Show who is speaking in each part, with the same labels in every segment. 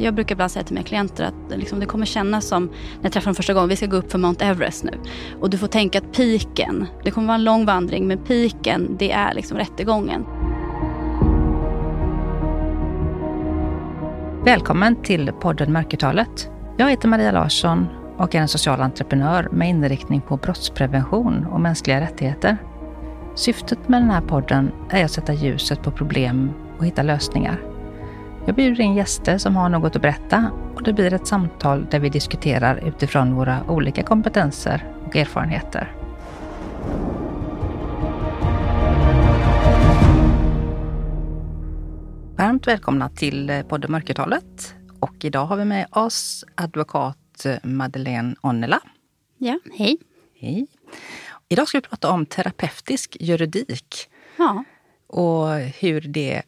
Speaker 1: Jag brukar ibland säga till mina klienter att liksom, det kommer kännas som när jag träffar dem första gången, vi ska gå upp för Mount Everest nu. Och du får tänka att piken, det kommer vara en lång vandring, men piken det är liksom rättegången.
Speaker 2: Välkommen till podden Mörkertalet. Jag heter Maria Larsson och är en social entreprenör med inriktning på brottsprevention och mänskliga rättigheter. Syftet med den här podden är att sätta ljuset på problem och hitta lösningar. Jag bjuder in gäster som har något att berätta och det blir ett samtal där vi diskuterar utifrån våra olika kompetenser och erfarenheter. Varmt välkomna till podden Mörkertalet. Och idag har vi med oss advokat Madeleine Onnela.
Speaker 1: Ja, hej.
Speaker 2: Hej. Idag ska vi prata om terapeutisk juridik.
Speaker 1: Ja.
Speaker 2: Och hur det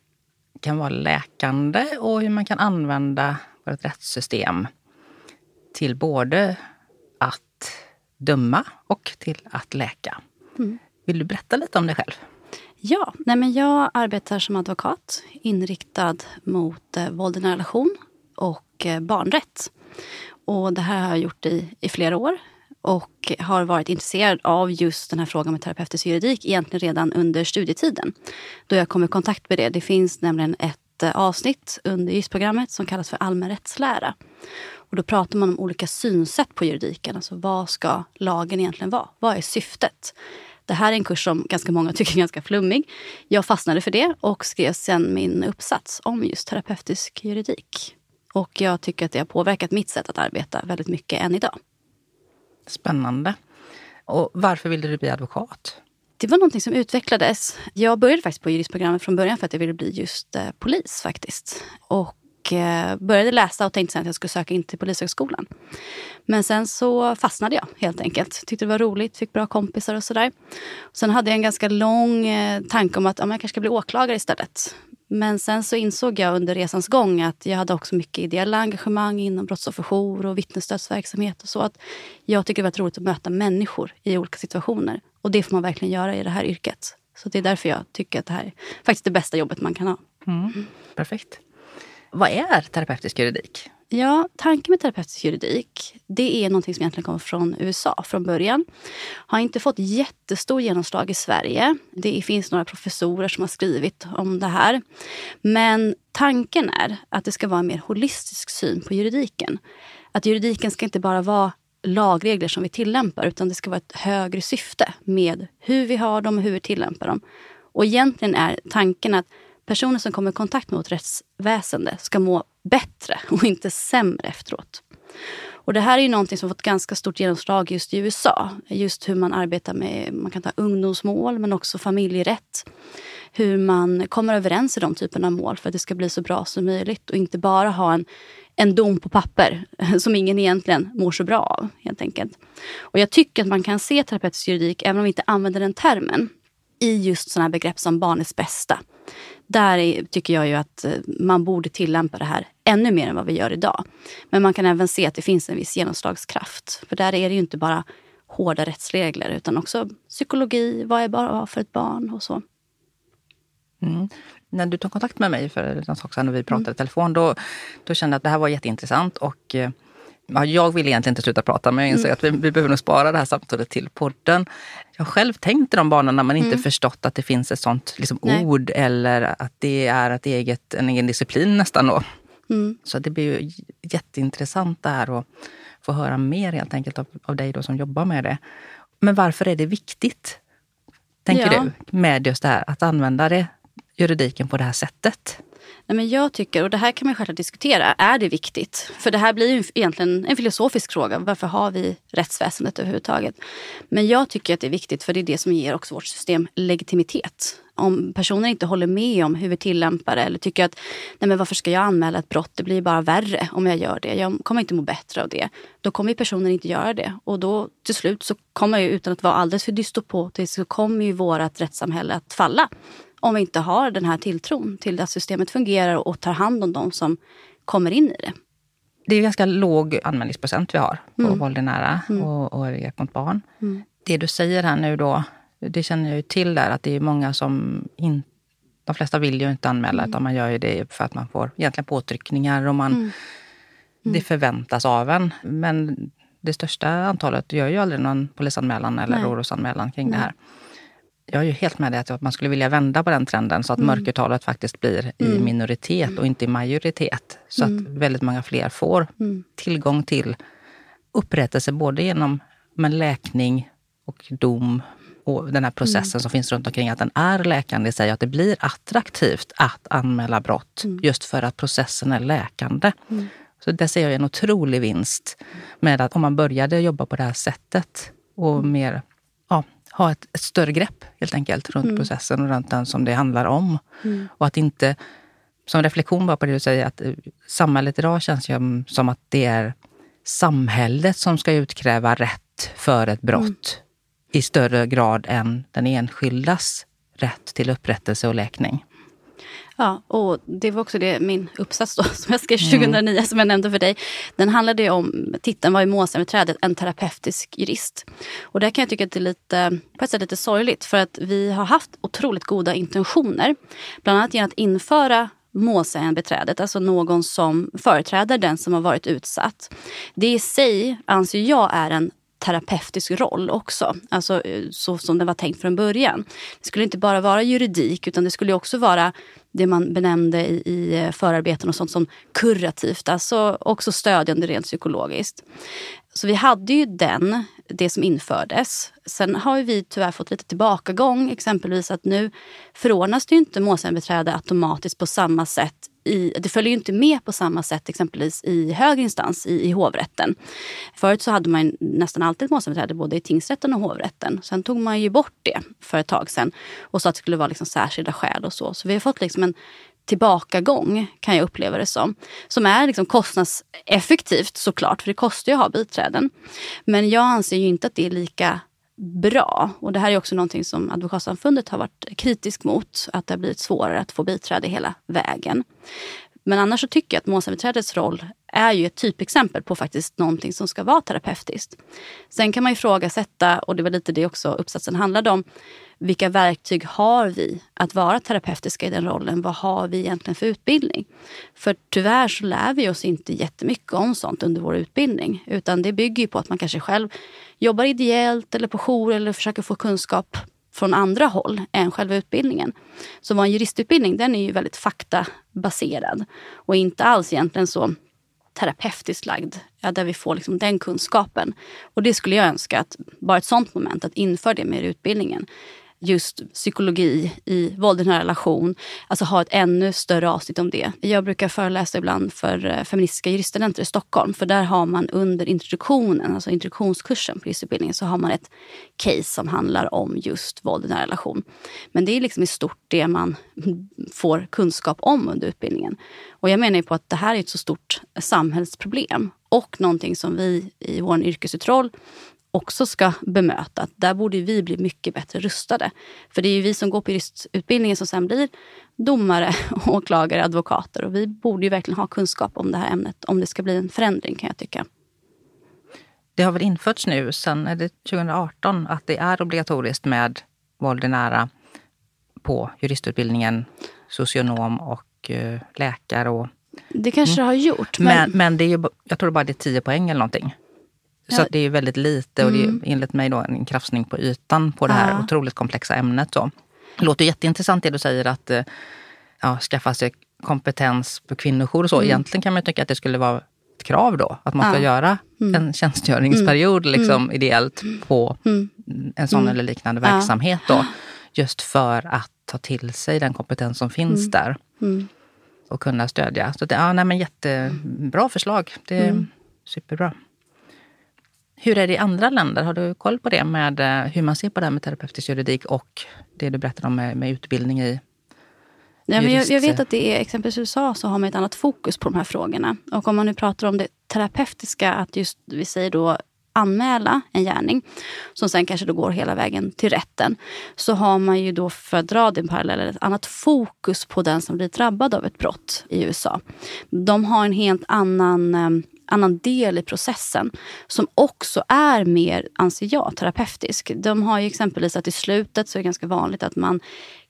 Speaker 2: kan vara läkande och hur man kan använda vårt rättssystem till både att döma och till att läka.
Speaker 1: Mm.
Speaker 2: Vill du berätta lite om dig själv?
Speaker 1: Ja, nej men jag arbetar som advokat inriktad mot eh, våld i nära relation och eh, barnrätt. Och det här har jag gjort i, i flera år och har varit intresserad av just den här frågan med terapeutisk juridik egentligen redan under studietiden. Då jag kom i kontakt med det. Det finns nämligen ett eh, avsnitt under JUS-programmet som kallas för allmän rättslära. Och då pratar man om olika synsätt på juridiken. Alltså vad ska lagen egentligen vara? Vad är syftet? Det här är en kurs som ganska många tycker är ganska flummig. Jag fastnade för det och skrev sen min uppsats om just terapeutisk juridik. Och jag tycker att det har påverkat mitt sätt att arbeta väldigt mycket än idag.
Speaker 2: Spännande. Och varför ville du bli advokat?
Speaker 1: Det var någonting som utvecklades. Jag började faktiskt på juristprogrammet från början för att jag ville bli just eh, polis faktiskt. Och eh, började läsa och tänkte sen att jag skulle söka in till Polishögskolan. Men sen så fastnade jag helt enkelt. Tyckte det var roligt, fick bra kompisar och sådär. Sen hade jag en ganska lång eh, tanke om att ja, jag kanske ska bli åklagare istället. Men sen så insåg jag under resans gång att jag hade också mycket ideella engagemang inom brottsofferjour och vittnesstödsverksamhet och så. Att jag tycker det var roligt att möta människor i olika situationer. Och det får man verkligen göra i det här yrket. Så det är därför jag tycker att det här är faktiskt det bästa jobbet man kan ha.
Speaker 2: Mm. Perfekt. Vad är terapeutisk juridik?
Speaker 1: Ja, tanken med terapeutisk juridik det är någonting som egentligen kommer från USA från början. Har inte fått jättestor genomslag i Sverige. Det finns några professorer som har skrivit om det här. Men tanken är att det ska vara en mer holistisk syn på juridiken. Att juridiken ska inte bara vara lagregler som vi tillämpar utan det ska vara ett högre syfte med hur vi har dem och hur vi tillämpar dem. Och egentligen är tanken att personer som kommer i kontakt med vårt rättsväsende ska må bättre och inte sämre efteråt. Och det här är ju någonting som fått ganska stort genomslag just i USA. Just hur man arbetar med man kan ta ungdomsmål men också familjerätt. Hur man kommer överens i de typerna av mål för att det ska bli så bra som möjligt och inte bara ha en, en dom på papper som ingen egentligen mår så bra av. helt enkelt. Och jag tycker att man kan se terapeutisk juridik, även om vi inte använder den termen, i just sådana begrepp som barnets bästa. Där tycker jag ju att eh, man borde tillämpa det här ännu mer än vad vi gör idag. Men man kan även se att det finns en viss genomslagskraft. För där är det ju inte bara hårda rättsregler utan också psykologi, vad är bra för ett barn och så.
Speaker 2: Mm. När du tog kontakt med mig för en sak sedan och vi pratade mm. i telefon, då, då kände jag att det här var jätteintressant. Och, eh, ja, jag vill egentligen inte sluta prata men jag insåg mm. att vi, vi behöver nog spara det här samtalet till podden. Jag har själv tänkt i de banorna men inte mm. förstått att det finns ett sånt liksom, ord eller att det är ett eget, en egen disciplin nästan. Då. Mm. Så det blir ju jätteintressant det här att få höra mer helt enkelt av, av dig då som jobbar med det. Men varför är det viktigt, tänker ja. du, med just det här att använda det, juridiken på det här sättet?
Speaker 1: Nej, men jag tycker, och det här kan man självklart diskutera, är det viktigt? För det här blir ju egentligen en filosofisk fråga. Varför har vi rättsväsendet överhuvudtaget? Men jag tycker att det är viktigt för det är det som ger också vårt system legitimitet. Om personer inte håller med om hur vi tillämpar det eller tycker att nej men varför ska jag anmäla ett brott? Det blir bara värre om jag gör det. Jag kommer inte må bättre av det. Då kommer personen inte göra det. Och då till slut så kommer ju, utan att vara alldeles för dystopotisk, så kommer ju vårt rättssamhälle att falla om vi inte har den här tilltron till att systemet fungerar och tar hand om de som kommer in i det.
Speaker 2: Det är ganska låg anmälningsprocent vi har på mm. våld i nära mm. och, och övergrepp mot barn. Mm. Det du säger här nu då, det känner jag ju till där att det är många som inte de flesta vill ju inte anmäla, mm. utan man gör ju det för att man får egentligen påtryckningar och man, mm. Det förväntas av en. Men det största antalet gör ju aldrig någon polisanmälan eller Nej. orosanmälan kring Nej. det här. Jag är ju helt med dig att man skulle vilja vända på den trenden så att mm. mörkertalet faktiskt blir i mm. minoritet och inte i majoritet. Så mm. att väldigt många fler får mm. tillgång till upprättelse både genom men läkning och dom och den här processen mm. som finns runt omkring, att den är läkande i sig. Att det blir attraktivt att anmäla brott mm. just för att processen är läkande. Så där ser jag en otrolig vinst med att om man började jobba på det här sättet och mer ha ett, ett, större grepp helt enkelt runt mm. processen och runt den som det handlar om. Mm. Och att inte, som reflektion bara på det du säger, att eh, samhället idag känns ju som att det är samhället som ska utkräva rätt för ett brott mm. i större grad än den enskildas rätt till upprättelse och läkning.
Speaker 1: Ja, och det var också det min uppsats då, som jag skrev 2009 mm. som jag nämnde för dig. Den handlade om, titeln var ju målsägandebiträdet, en terapeutisk jurist. Och där kan jag tycka att det är lite, på ett sätt lite sorgligt för att vi har haft otroligt goda intentioner. Bland annat genom att införa målsägandebiträdet, alltså någon som företräder den som har varit utsatt. Det i sig anser jag är en terapeutisk roll också. Alltså eh, så som det var tänkt från början. Det skulle inte bara vara juridik utan det skulle också vara det man benämnde i, i eh, förarbeten och sånt som kurativt, alltså också stödjande rent psykologiskt. Så vi hade ju den, det som infördes. Sen har vi tyvärr fått lite tillbakagång, exempelvis att nu förordnas det ju inte målsägandebiträde automatiskt på samma sätt i, det följer ju inte med på samma sätt exempelvis i högre instans, i, i hovrätten. Förut så hade man nästan alltid ett målsägandebiträde både i tingsrätten och hovrätten. Sen tog man ju bort det för ett tag sedan och sa att det skulle vara liksom särskilda skäl och så. Så vi har fått liksom en tillbakagång kan jag uppleva det som. Som är liksom kostnadseffektivt såklart, för det kostar ju att ha biträden. Men jag anser ju inte att det är lika bra. Och det här är också någonting som Advokatsamfundet har varit kritisk mot. Att det har blivit svårare att få biträde hela vägen. Men annars så tycker jag att målsägandebiträdets roll är ju ett typexempel på faktiskt någonting som ska vara terapeutiskt. Sen kan man ifrågasätta, och det var lite det också uppsatsen handlade om, vilka verktyg har vi att vara terapeutiska i den rollen? Vad har vi egentligen för utbildning? För tyvärr så lär vi oss inte jättemycket om sånt under vår utbildning. Utan det bygger på att man kanske själv jobbar ideellt eller på jour eller försöker få kunskap från andra håll än själva utbildningen. Så vår juristutbildning den är ju väldigt faktabaserad och inte alls egentligen så terapeutiskt lagd, ja, där vi får liksom den kunskapen. Och det skulle jag önska att bara ett sånt moment, att införa det mer i utbildningen just psykologi i våld i nära relation. Alltså ha ett ännu större avsnitt om det. Jag brukar föreläsa ibland för eh, feministiska juriststudenter i Stockholm. För där har man under introduktionen, alltså introduktionskursen på juristutbildningen, så har man ett case som handlar om just våld i nära relation. Men det är liksom i stort det man får kunskap om under utbildningen. Och jag menar ju på att det här är ett så stort samhällsproblem och någonting som vi i vår yrkesroll också ska bemöta. Där borde vi bli mycket bättre rustade. För det är ju vi som går på juristutbildningen som sen blir domare, åklagare, advokater. Och vi borde ju verkligen ha kunskap om det här ämnet om det ska bli en förändring kan jag tycka.
Speaker 2: Det har väl införts nu sen är det 2018 att det är obligatoriskt med våld i nära på juristutbildningen, socionom och uh, läkare. Och,
Speaker 1: det kanske mm. det har gjort.
Speaker 2: Men, men, men det är ju, jag tror bara det är 10 poäng eller någonting. Så det är väldigt lite och det är mm. enligt mig då en krafsning på ytan på det här ja. otroligt komplexa ämnet. Då. Det låter jätteintressant det du säger att eh, ja, skaffa sig kompetens på kvinnojour och så. Mm. Egentligen kan man tycka att det skulle vara ett krav då, att man ska ja. göra mm. en tjänstgöringsperiod mm. liksom, mm. ideellt på mm. en sån eller liknande verksamhet. Då, just för att ta till sig den kompetens som finns där och kunna stödja. Så det, ja, nej, men jättebra förslag. Det är superbra. Hur är det i andra länder? Har du koll på det med eh, hur man ser på det här med terapeutisk juridik och det du berättade om med, med utbildning i
Speaker 1: Ja, men jag, jag, vet att det är exempelvis i USA så har man ett annat fokus på de här frågorna. Och om man nu pratar om det terapeutiska, att just vi säger då anmäla en gärning som sen kanske då går hela vägen till rätten. Så har man ju då, för att dra den parallellen, ett annat fokus på den som blir drabbad av ett brott i USA. De har en helt annan eh, annan del i processen som också är mer, anser jag, terapeutisk. De har ju exempelvis att i slutet så är det ganska vanligt att man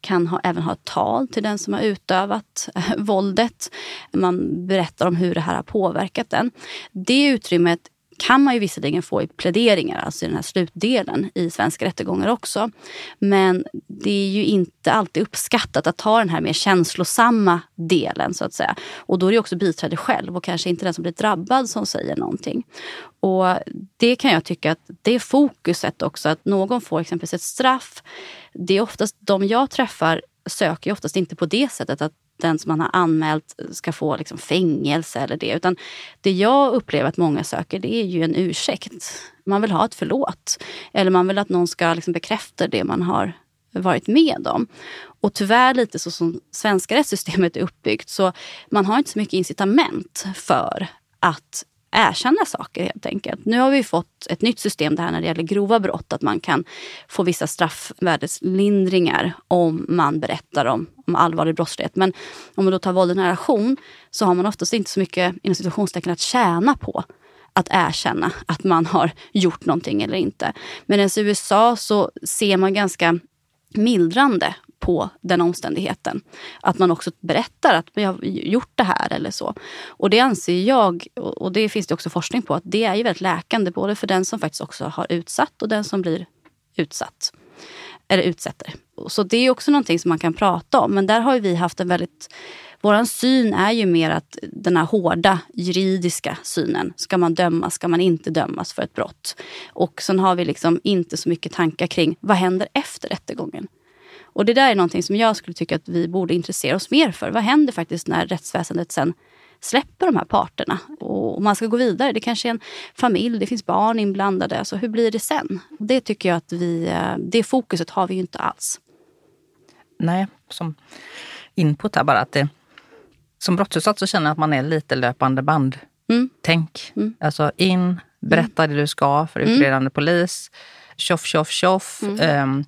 Speaker 1: kan ha, även ha ett tal till den som har utövat eh, våldet. Man berättar om hur det här har påverkat den. Det utrymmet kan man ju visserligen få i pläderingar, alltså i den här slutdelen i svenska rättegångar också. Men det är ju inte alltid uppskattat att ta den här mer känslosamma delen så att säga. Och då är det också biträde själv och kanske inte den som blir drabbad som säger någonting. Och det kan jag tycka att det är fokuset också, att någon får exempelvis ett straff. Det är oftast de jag träffar söker oftast inte på det sättet att den som man har anmält ska få liksom fängelse eller det. Utan det jag upplever att många söker det är ju en ursäkt. Man vill ha ett förlåt. Eller man vill att någon ska liksom bekräfta det man har varit med om. Och tyvärr lite så som svenska rättssystemet är uppbyggt så man har inte så mycket incitament för att erkänna saker helt enkelt. Nu har vi fått ett nytt system där när det gäller grova brott att man kan få vissa straffvärdeslindringar om man berättar om, om allvarlig brottslighet. Men om man då tar våld i nära relation så har man oftast inte så mycket inom situationstecken att tjäna på att erkänna att man har gjort någonting eller inte. Medan i USA så ser man ganska mildrande på den omständigheten. Att man också berättar att jag har gjort det här eller så. Och det anser jag, och det finns det också forskning på, att det är ju väldigt läkande både för den som faktiskt också har utsatt och den som blir utsatt. Eller utsätter. Så det är också någonting som man kan prata om. Men där har vi haft en väldigt vår syn är ju mer att den här hårda juridiska synen. Ska man dömas? Ska man inte dömas för ett brott? Och sen har vi liksom inte så mycket tankar kring vad händer efter rättegången? Och det där är någonting som jag skulle tycka att vi borde intressera oss mer för. Vad händer faktiskt när rättsväsendet sen släpper de här parterna och man ska gå vidare. Det kanske är en familj, det finns barn inblandade. Alltså, hur blir det sen? Det tycker jag att vi, eh, det fokuset har vi ju inte alls.
Speaker 2: Nej, som input här bara att det, som brottsutsatt så känner jag att man är lite löpande band. Mm. Tänk, mm. alltså in, berätta mm. det du ska för mm. utredande polis. Tjoff, tjoff, tjoff. Um,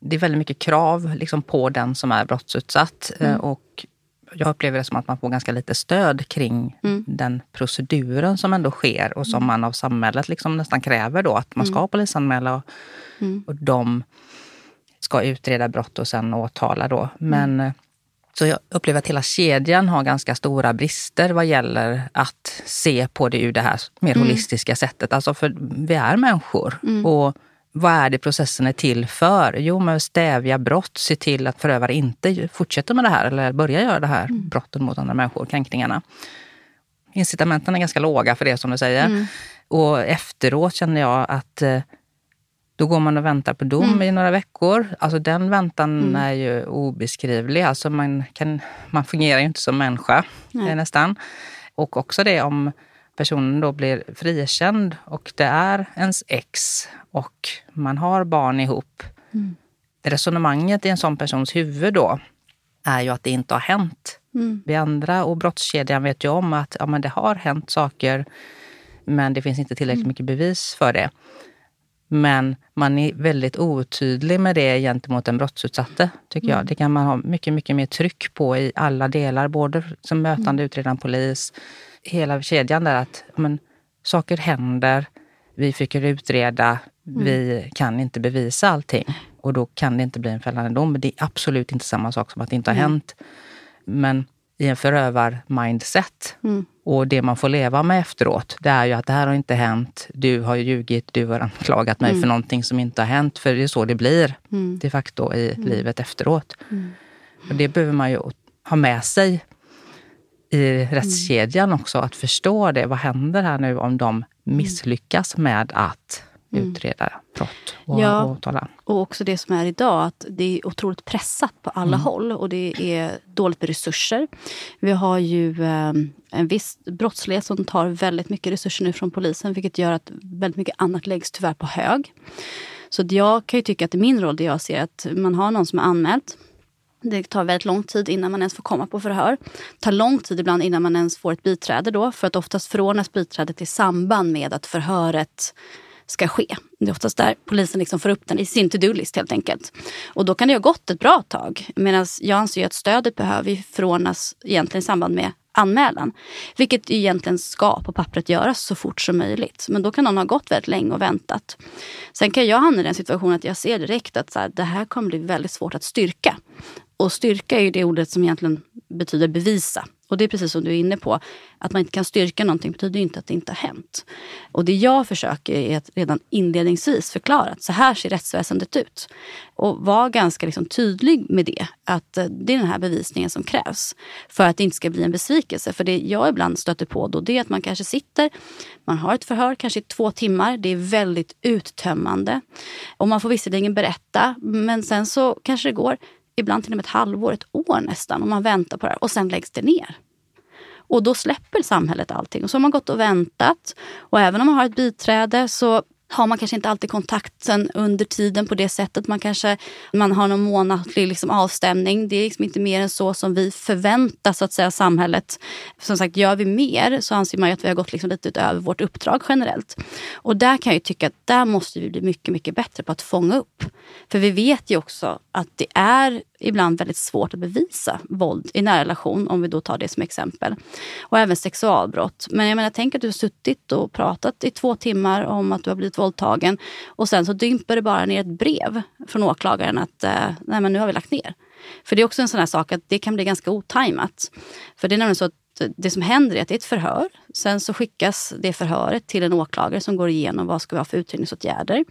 Speaker 2: det är väldigt mycket krav liksom, på den som är brottsutsatt. Eh, mm. Och jag upplever det som att man får ganska lite stöd kring mm. den proceduren som ändå sker och som mm. man av samhället liksom nästan kräver då att man ska mm. polisanmäla. Och, mm. och de ska utreda brott och sen åtala då. Men eh, så jag upplever att hela kedjan har ganska stora brister vad gäller att se på det ur det här mer mm. holistiska sättet. Alltså för vi är människor. Mm. Och vad är det processen är till för? Jo, med att stävja brott, se till att förövare inte fortsätter med det här eller börjar göra det här mm. brotten mot andra människor, kränkningarna. Incitamenten är ganska låga för det som du säger. Mm. Och efteråt känner jag att eh, då går man och väntar på dom mm. i några veckor. Alltså den väntan mm. är ju obeskrivlig. Alltså man, kan, man fungerar ju inte som människa Nej. nästan. Och också det om personen då blir frikänd och det är ens ex och man har barn ihop. Mm. Resonemanget i en sån persons huvud då är ju att det inte har hänt. Mm. Vi andra och brottskedjan vet ju om att ja, men det har hänt saker men det finns inte tillräckligt mm. mycket bevis för det. Men man är väldigt otydlig med det gentemot den brottsutsatte, tycker mm. jag. Det kan man ha mycket, mycket mer tryck på i alla delar, både som mötande, mm. utredande polis, hela kedjan där att men, saker händer, vi försöker utreda, mm. vi kan inte bevisa allting. Och då kan det inte bli en fällande dom. Det är absolut inte samma sak som att det inte har mm. hänt. Men i en förövar-mindset. Mm. Och det man får leva med efteråt, det är ju att det här har inte hänt. Du har ljugit, du har anklagat mig mm. för någonting som inte har hänt. För det är så det blir mm. de facto i mm. livet efteråt. Mm. Och det behöver man ju ha med sig i rättskedjan också, att förstå det. Vad händer här nu om de misslyckas med att mm. utreda brott och ja, åtala?
Speaker 1: Och också det som är idag, att det är otroligt pressat på alla mm. håll och det är dåligt med resurser. Vi har ju eh, en viss brottslighet som tar väldigt mycket resurser nu från polisen, vilket gör att väldigt mycket annat läggs tyvärr på hög. Så jag kan ju tycka att är min roll, det jag ser att man har någon som är anmält det tar väldigt lång tid innan man ens får komma på förhör. Det tar lång tid ibland innan man ens får ett biträde då. För att oftast förordnas biträdet i samband med att förhöret ska ske. Det är oftast där polisen liksom får upp den i sin to-do-list helt enkelt. Och då kan det ha gått ett bra tag. Medan jag anser att stödet behöver förordnas egentligen i samband med anmälan. Vilket egentligen ska på pappret göras så fort som möjligt. Men då kan någon ha gått väldigt länge och väntat. Sen kan jag hamna i den situationen att jag ser direkt att så här, det här kommer bli väldigt svårt att styrka. Och styrka är ju det ordet som egentligen betyder bevisa. Och det är precis som du är inne på. Att man inte kan styrka någonting betyder inte att det inte har hänt. Och det jag försöker är att redan inledningsvis förklara att så här ser rättsväsendet ut. Och vara ganska liksom tydlig med det. Att eh, det är den här bevisningen som krävs. För att det inte ska bli en besvikelse. För det jag ibland stöter på då det är att man kanske sitter, man har ett förhör kanske i två timmar. Det är väldigt uttömmande. Och man får visserligen berätta men sen så kanske det går ibland till och med ett halvår, ett år nästan, och man väntar på det här och sen läggs det ner. Och då släpper samhället allting. Och så har man gått och väntat. Och även om man har ett biträde så har man kanske inte alltid kontakten under tiden på det sättet. Man kanske man har någon månatlig liksom avstämning. Det är liksom inte mer än så som vi förväntar så att säga samhället. Som sagt, gör vi mer så anser man att vi har gått liksom lite utöver vårt uppdrag generellt. Och där kan jag tycka att där måste vi bli mycket, mycket bättre på att fånga upp. För vi vet ju också att det är ibland väldigt svårt att bevisa våld i nära relation, om vi då tar det som exempel. Och även sexualbrott. Men jag menar, tänk att du har suttit och pratat i två timmar om att du har blivit våldtagen och sen så dymper det bara ner ett brev från åklagaren att eh, nej men nu har vi lagt ner. För det är också en sån här sak att det kan bli ganska otajmat. För det är nämligen så att det som händer är att det är ett förhör. Sen så skickas det förhöret till en åklagare som går igenom vad ska vi ha för utredningsåtgärder.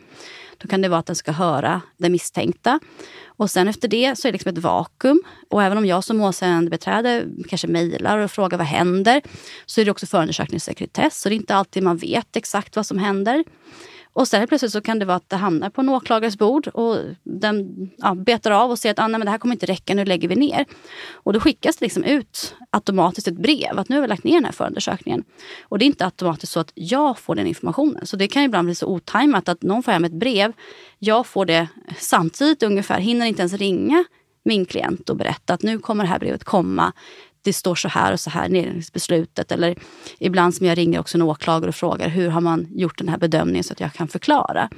Speaker 1: Då kan det vara att den ska höra den misstänkta. Och sen efter det så är det liksom ett vakuum. Och även om jag som målsägandebiträde kanske mejlar och frågar vad händer så är det också förundersökningssekretess. Så det är inte alltid man vet exakt vad som händer. Och sen plötsligt så kan det vara att det hamnar på en åklagares bord och den ja, betar av och säger att ah, nej, men det här kommer inte räcka, nu lägger vi ner. Och då skickas det liksom ut automatiskt ett brev att nu har vi lagt ner den här förundersökningen. Och det är inte automatiskt så att jag får den informationen. Så det kan ibland bli så otajmat att någon får hem ett brev, jag får det samtidigt ungefär, hinner inte ens ringa min klient och berätta att nu kommer det här brevet komma det står så här och så här i beslutet. Eller ibland som jag ringer också en åklagare och frågar hur har man gjort den här bedömningen så att jag kan förklara.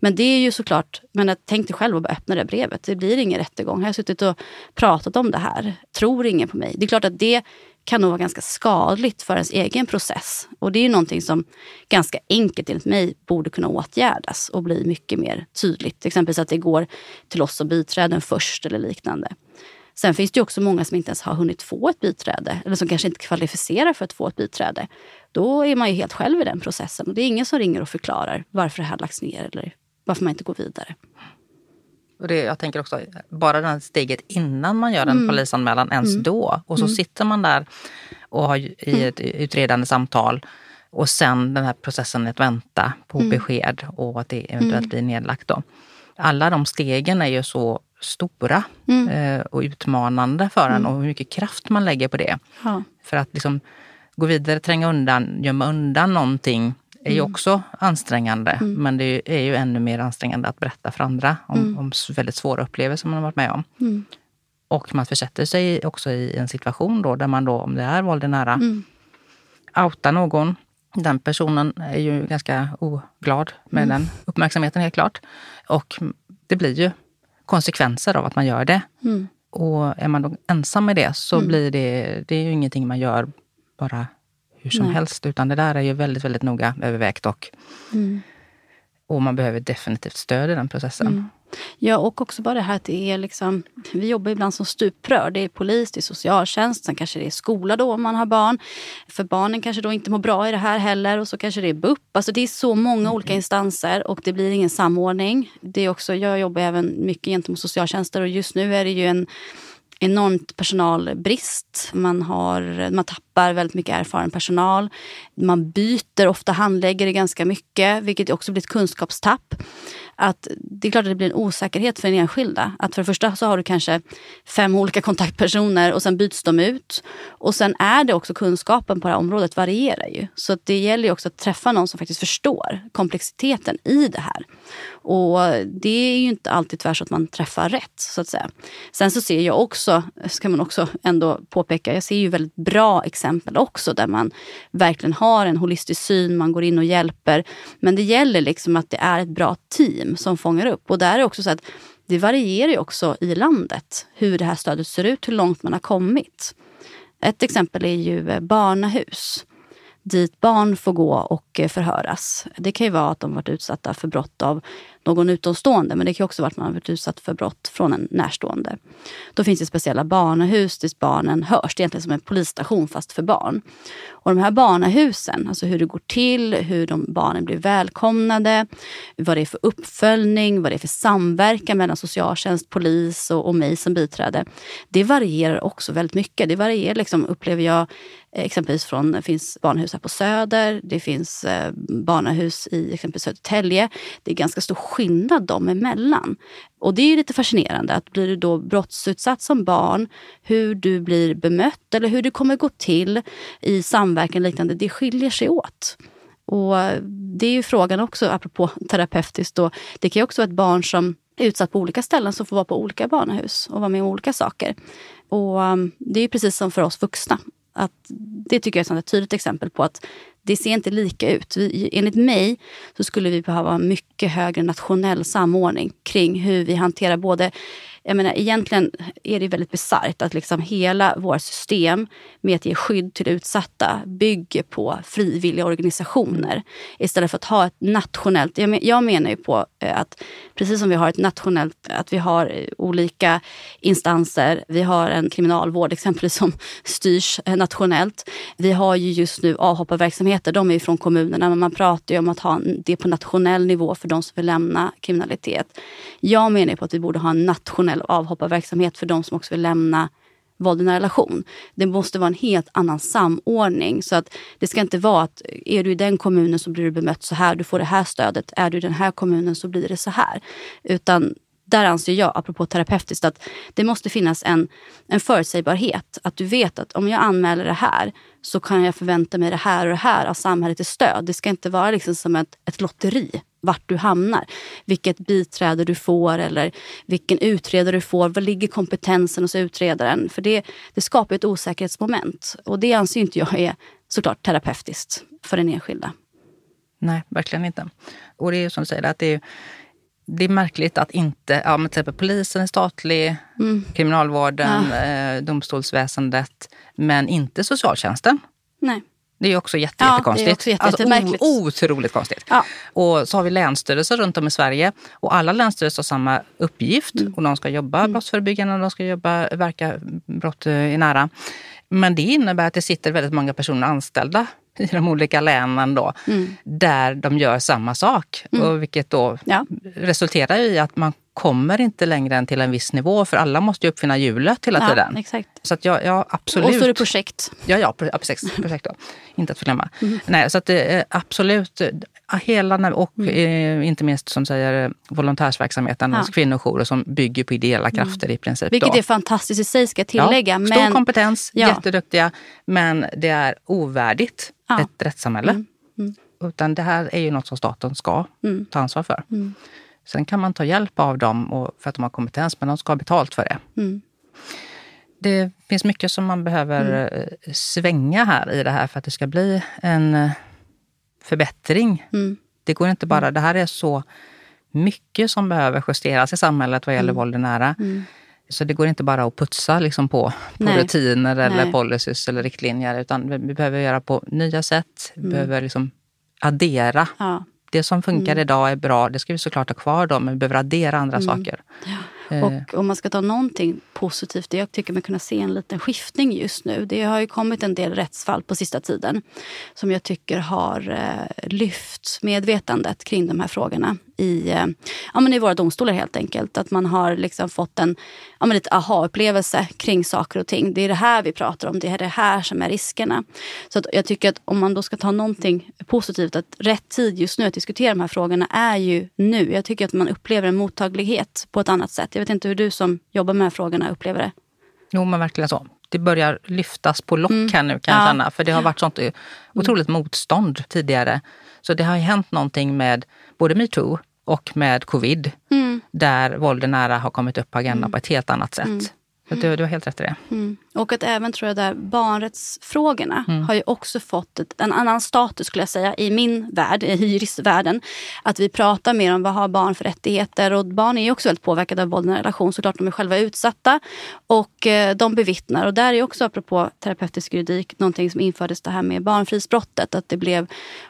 Speaker 1: Men det är ju såklart, men tänk dig själv att bara öppna det brevet. Det blir ingen rättegång. Jag har suttit och pratat om det här. Tror ingen på mig? Det är klart att det kan nog vara ganska skadligt för ens egen process. Och det är ju någonting som ganska enkelt enligt mig borde kunna åtgärdas och bli mycket mer tydligt. Exempelvis att det går till oss som biträden först eller liknande. Sen finns det också många som inte ens har hunnit få ett biträde eller som kanske inte kvalificerar för att få ett biträde. Då är man ju helt själv i den processen och det är ingen som ringer och förklarar varför det här lagts ner eller varför man inte går vidare.
Speaker 2: Och det, jag tänker också, bara det här steget innan man gör en mm. polisanmälan, ens mm. då. Och så mm. sitter man där och har i mm. ett utredande samtal och sen den här processen att vänta på mm. besked och att det eventuellt mm. blir nedlagt. Då. Alla de stegen är ju så stora mm. eh, och utmanande för en mm. och hur mycket kraft man lägger på det. Ja. För att liksom gå vidare, tränga undan, gömma undan någonting är ju mm. också ansträngande. Mm. Men det är ju ännu mer ansträngande att berätta för andra om, mm. om väldigt svåra upplevelser man har varit med om. Och man försätter sig också i en situation då där man då, om det är våld i nära, mm. outar någon. Den personen är ju ganska oglad med mm. den uppmärksamheten helt klart. Och det blir ju konsekvenser av att man gör det. Mm. Och är man då ensam med det så mm. blir det, det är ju ingenting man gör bara hur som Nej. helst. Utan det där är ju väldigt, väldigt noga övervägt och, mm. och man behöver definitivt stöd i den processen. Mm.
Speaker 1: Ja, och också bara det här att det är liksom, vi jobbar ibland som stuprör. Det är polis, det är socialtjänst, sen kanske det är skola då om man har barn. För barnen kanske då inte mår bra i det här heller och så kanske det är BUP. Alltså det är så många mm. olika instanser och det blir ingen samordning. Det är också, jag jobbar även mycket gentemot socialtjänster och just nu är det ju en enormt personalbrist. Man, har, man tappar väldigt mycket erfaren personal. Man byter ofta handläggare ganska mycket, vilket också blir ett kunskapstapp att det är klart att det blir en osäkerhet för den enskilda. Att för det första så har du kanske fem olika kontaktpersoner och sen byts de ut. Och sen är det också kunskapen på det här området varierar ju. Så det gäller ju också att träffa någon som faktiskt förstår komplexiteten i det här. Och det är ju inte alltid tvärs så att man träffar rätt så att säga. Sen så ser jag också, ska man också ändå påpeka, jag ser ju väldigt bra exempel också där man verkligen har en holistisk syn, man går in och hjälper. Men det gäller liksom att det är ett bra team som fångar upp. Och där är också så att det varierar ju också i landet hur det här stödet ser ut, hur långt man har kommit. Ett exempel är ju eh, barnahus dit barn får gå och eh, förhöras. Det kan ju vara att de varit utsatta för brott av någon utomstående men det kan också vara att man har varit utsatt för brott från en närstående. Då finns det speciella barnahus dit barnen hörs. Det är egentligen som en polisstation fast för barn. Och de här barnahusen, alltså hur det går till, hur de barnen blir välkomnade, vad det är för uppföljning, vad det är för samverkan mellan socialtjänst, polis och, och mig som biträde. Det varierar också väldigt mycket. Det varierar, liksom, upplever jag, exempelvis från, det finns barnahus här på Söder, det finns eh, barnahus i exempelvis Södertälje. Det är ganska stor skillnad dem emellan. Och det är ju lite fascinerande att blir du då brottsutsatt som barn, hur du blir bemött eller hur det kommer gå till i samverkan liknande, det skiljer sig åt. Och det är ju frågan också, apropå terapeutiskt, då, det kan ju också vara ett barn som är utsatt på olika ställen som får vara på olika barnahus och vara med om olika saker. Och um, Det är precis som för oss vuxna. Att det tycker jag är ett tydligt exempel på att det ser inte lika ut. Vi, enligt mig så skulle vi behöva mycket mycket högre nationell samordning kring hur vi hanterar både jag menar, egentligen är det väldigt bisarrt att liksom hela vårt system med att ge skydd till utsatta bygger på frivilliga organisationer istället för att ha ett nationellt... Jag, men, jag menar ju på eh, att precis som vi har ett nationellt, att vi har eh, olika instanser. Vi har en kriminalvård exempelvis som styrs eh, nationellt. Vi har ju just nu avhopparverksamheter, de är ju från kommunerna, men man pratar ju om att ha det på nationell nivå för de som vill lämna kriminalitet. Jag menar på att vi borde ha en nationell avhopparverksamhet för de som också vill lämna våld i relation. Det måste vara en helt annan samordning. Så att Det ska inte vara att är du i den kommunen så blir du bemött så här, du får det här stödet. Är du i den här kommunen så blir det så här. Utan där anser jag, apropå terapeutiskt, att det måste finnas en, en förutsägbarhet. Att du vet att om jag anmäler det här så kan jag förvänta mig det här och det här av samhället i stöd. Det ska inte vara liksom som ett, ett lotteri vart du hamnar. Vilket biträde du får eller vilken utredare du får. Var ligger kompetensen hos utredaren? För det, det skapar ett osäkerhetsmoment. Och det anser inte jag är såklart terapeutiskt för den enskilda.
Speaker 2: Nej, verkligen inte. Och det är som du säger, att det är, det är märkligt att inte, ja, men till exempel polisen är statlig, mm. kriminalvården, ja. eh, domstolsväsendet, men inte socialtjänsten.
Speaker 1: Nej.
Speaker 2: Det är också jätte, ja, jättekonstigt. Också
Speaker 1: jätte, alltså,
Speaker 2: otroligt konstigt. Ja. Och så har vi länsstyrelser runt om i Sverige och alla länsstyrelser har samma uppgift. Mm. Och de ska jobba mm. brottsförebyggande och de ska jobba, verka brott i nära. Men det innebär att det sitter väldigt många personer anställda i de olika länen då, mm. där de gör samma sak. Mm. Och vilket då ja. resulterar i att man kommer inte längre än till en viss nivå för alla måste ju uppfinna hjulet hela
Speaker 1: ja,
Speaker 2: tiden.
Speaker 1: Exakt.
Speaker 2: Så att jag, jag absolut...
Speaker 1: Och så är det projekt.
Speaker 2: Ja, ja projekt, projekt då. inte att förglömma. Mm. Nej, så att absolut, hela, och mm. inte minst som säger volontärsverksamheten ja. hos kvinnojourer som bygger på ideella mm. krafter mm. i princip.
Speaker 1: Vilket då. är fantastiskt i sig ska jag tillägga. Ja,
Speaker 2: stor men... kompetens, ja. jätteduktiga. Men det är ovärdigt ja. ett rättssamhälle. Mm. Mm. Utan det här är ju något som staten ska mm. ta ansvar för. Mm. Sen kan man ta hjälp av dem och, för att de har kompetens, men de ska ha betalt för det. Mm. Det finns mycket som man behöver mm. Eh, svänga här i det här för att det ska bli en eh, förbättring. Det går inte bara, det här är så mycket som behöver justeras i samhället vad gäller våld i nära. Så det går inte bara att putsa liksom på, på rutiner eller Nej. policies eller riktlinjer. Utan vi behöver göra på nya sätt. Vi mm. behöver liksom addera. Ja. Det som funkar mm. idag är bra, det ska vi såklart ha kvar då, men vi behöver addera andra mm. saker.
Speaker 1: Ja. Eh. Och om man ska ta någonting positivt, det jag tycker mig kunna se en liten skiftning just nu. Det har ju kommit en del rättsfall på sista tiden som jag tycker har eh, lyft medvetandet kring de här frågorna i, eh, ja, men i våra domstolar helt enkelt. Att man har liksom fått en ja, men lite aha-upplevelse kring saker och ting. Det är det här vi pratar om, det är det här som är riskerna. Så att jag tycker att om man då ska ta någonting positivt, att rätt tid just nu att diskutera de här frågorna är ju nu. Jag tycker att man upplever en mottaglighet på ett annat sätt. Jag vet inte hur du som jobbar med de här frågorna upplever det.
Speaker 2: Jo, men verkligen så. Det börjar lyftas på lock mm. här nu kan jag känna. För det har varit sånt otroligt mm. motstånd tidigare. Så det har hänt någonting med både metoo och med covid. Mm. Där våld nära har kommit upp på agendan på ett helt annat sätt. Mm. Du, du har helt rätt i det.
Speaker 1: Mm. Och att även tror jag där barnrättsfrågorna mm. har ju också fått ett, en annan status skulle jag säga i min värld, i juristvärlden. Att vi pratar mer om vad har barn för rättigheter och barn är ju också väldigt påverkade av våld i relation. Såklart de är själva utsatta och eh, de bevittnar. Och där är också apropå terapeutisk juridik någonting som infördes det här med barnfridsbrottet. Att det blev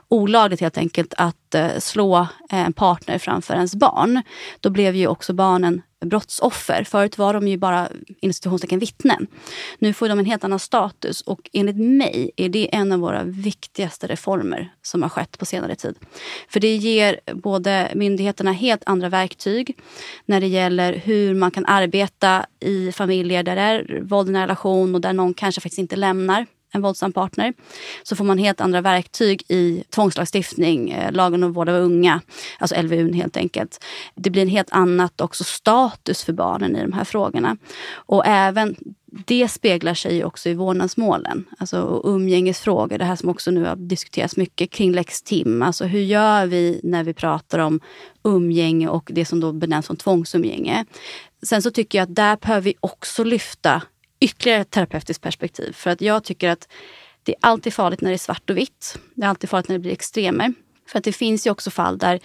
Speaker 1: olagligt helt enkelt att eh, slå en partner framför ens barn. Då blev ju också barnen brottsoffer. Förut var de ju bara institutionstecken vittnen. Nu får de en helt annan status och enligt mig är det en av våra viktigaste reformer som har skett på senare tid. För det ger både myndigheterna helt andra verktyg när det gäller hur man kan arbeta i familjer där det är våld i relation och där någon kanske faktiskt inte lämnar en våldsam partner. Så får man helt andra verktyg i tvångslagstiftning, eh, lagen om vård av unga, alltså LVU helt enkelt. Det blir en helt annat också status för barnen i de här frågorna. Och även det speglar sig också i vårdnadsmålen. Alltså umgängesfrågor, det här som också nu har diskuterats mycket kring lex Tim. Alltså hur gör vi när vi pratar om umgänge och det som då benämns som tvångsumgänge. Sen så tycker jag att där behöver vi också lyfta ytterligare ett terapeutiskt perspektiv. För att jag tycker att det är alltid farligt när det är svart och vitt. Det är alltid farligt när det blir extremer. För att det finns ju också fall där,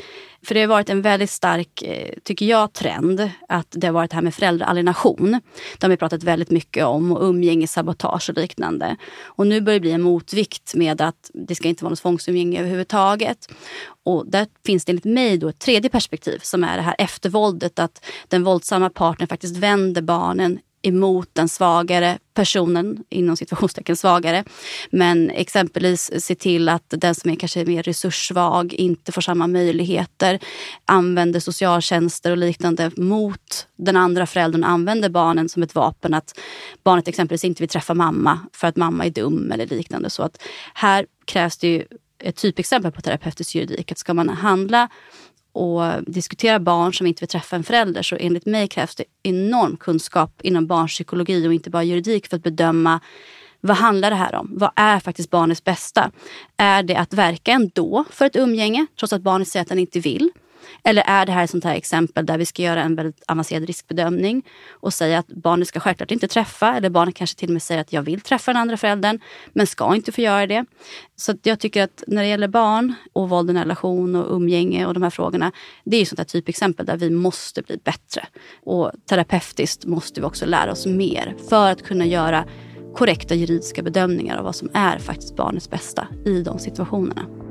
Speaker 1: för det har varit en väldigt stark, eh, tycker jag, trend att det har varit det här med föräldraalienation. Det har vi pratat väldigt mycket om och umgängessabotage och liknande. Och nu börjar det bli en motvikt med att det ska inte vara något tvångsumgänge överhuvudtaget. Och där finns det enligt mig då ett tredje perspektiv som är det här eftervåldet. Att den våldsamma partnern faktiskt vänder barnen emot den svagare personen, inom situationstecken svagare. Men exempelvis se till att den som är kanske mer resurssvag inte får samma möjligheter. Använder socialtjänster och liknande mot den andra föräldern. Använder barnen som ett vapen. Att barnet exempelvis inte vill träffa mamma för att mamma är dum eller liknande. Så att här krävs det ju ett typexempel på terapeutisk juridik. Att ska man handla och diskutera barn som inte vill träffa en förälder så enligt mig krävs det enorm kunskap inom barnpsykologi och inte bara juridik för att bedöma vad handlar det här om? Vad är faktiskt barnets bästa? Är det att verka ändå för ett umgänge trots att barnet säger att den inte vill? Eller är det här ett sånt här exempel där vi ska göra en väldigt avancerad riskbedömning och säga att barnet ska självklart inte träffa eller barnet kanske till och med säger att jag vill träffa den andra föräldern men ska inte få göra det. Så jag tycker att när det gäller barn och våld i relation och umgänge och de här frågorna. Det är ett sånt här typexempel där vi måste bli bättre. Och terapeutiskt måste vi också lära oss mer för att kunna göra korrekta juridiska bedömningar av vad som är faktiskt barnets bästa i de situationerna.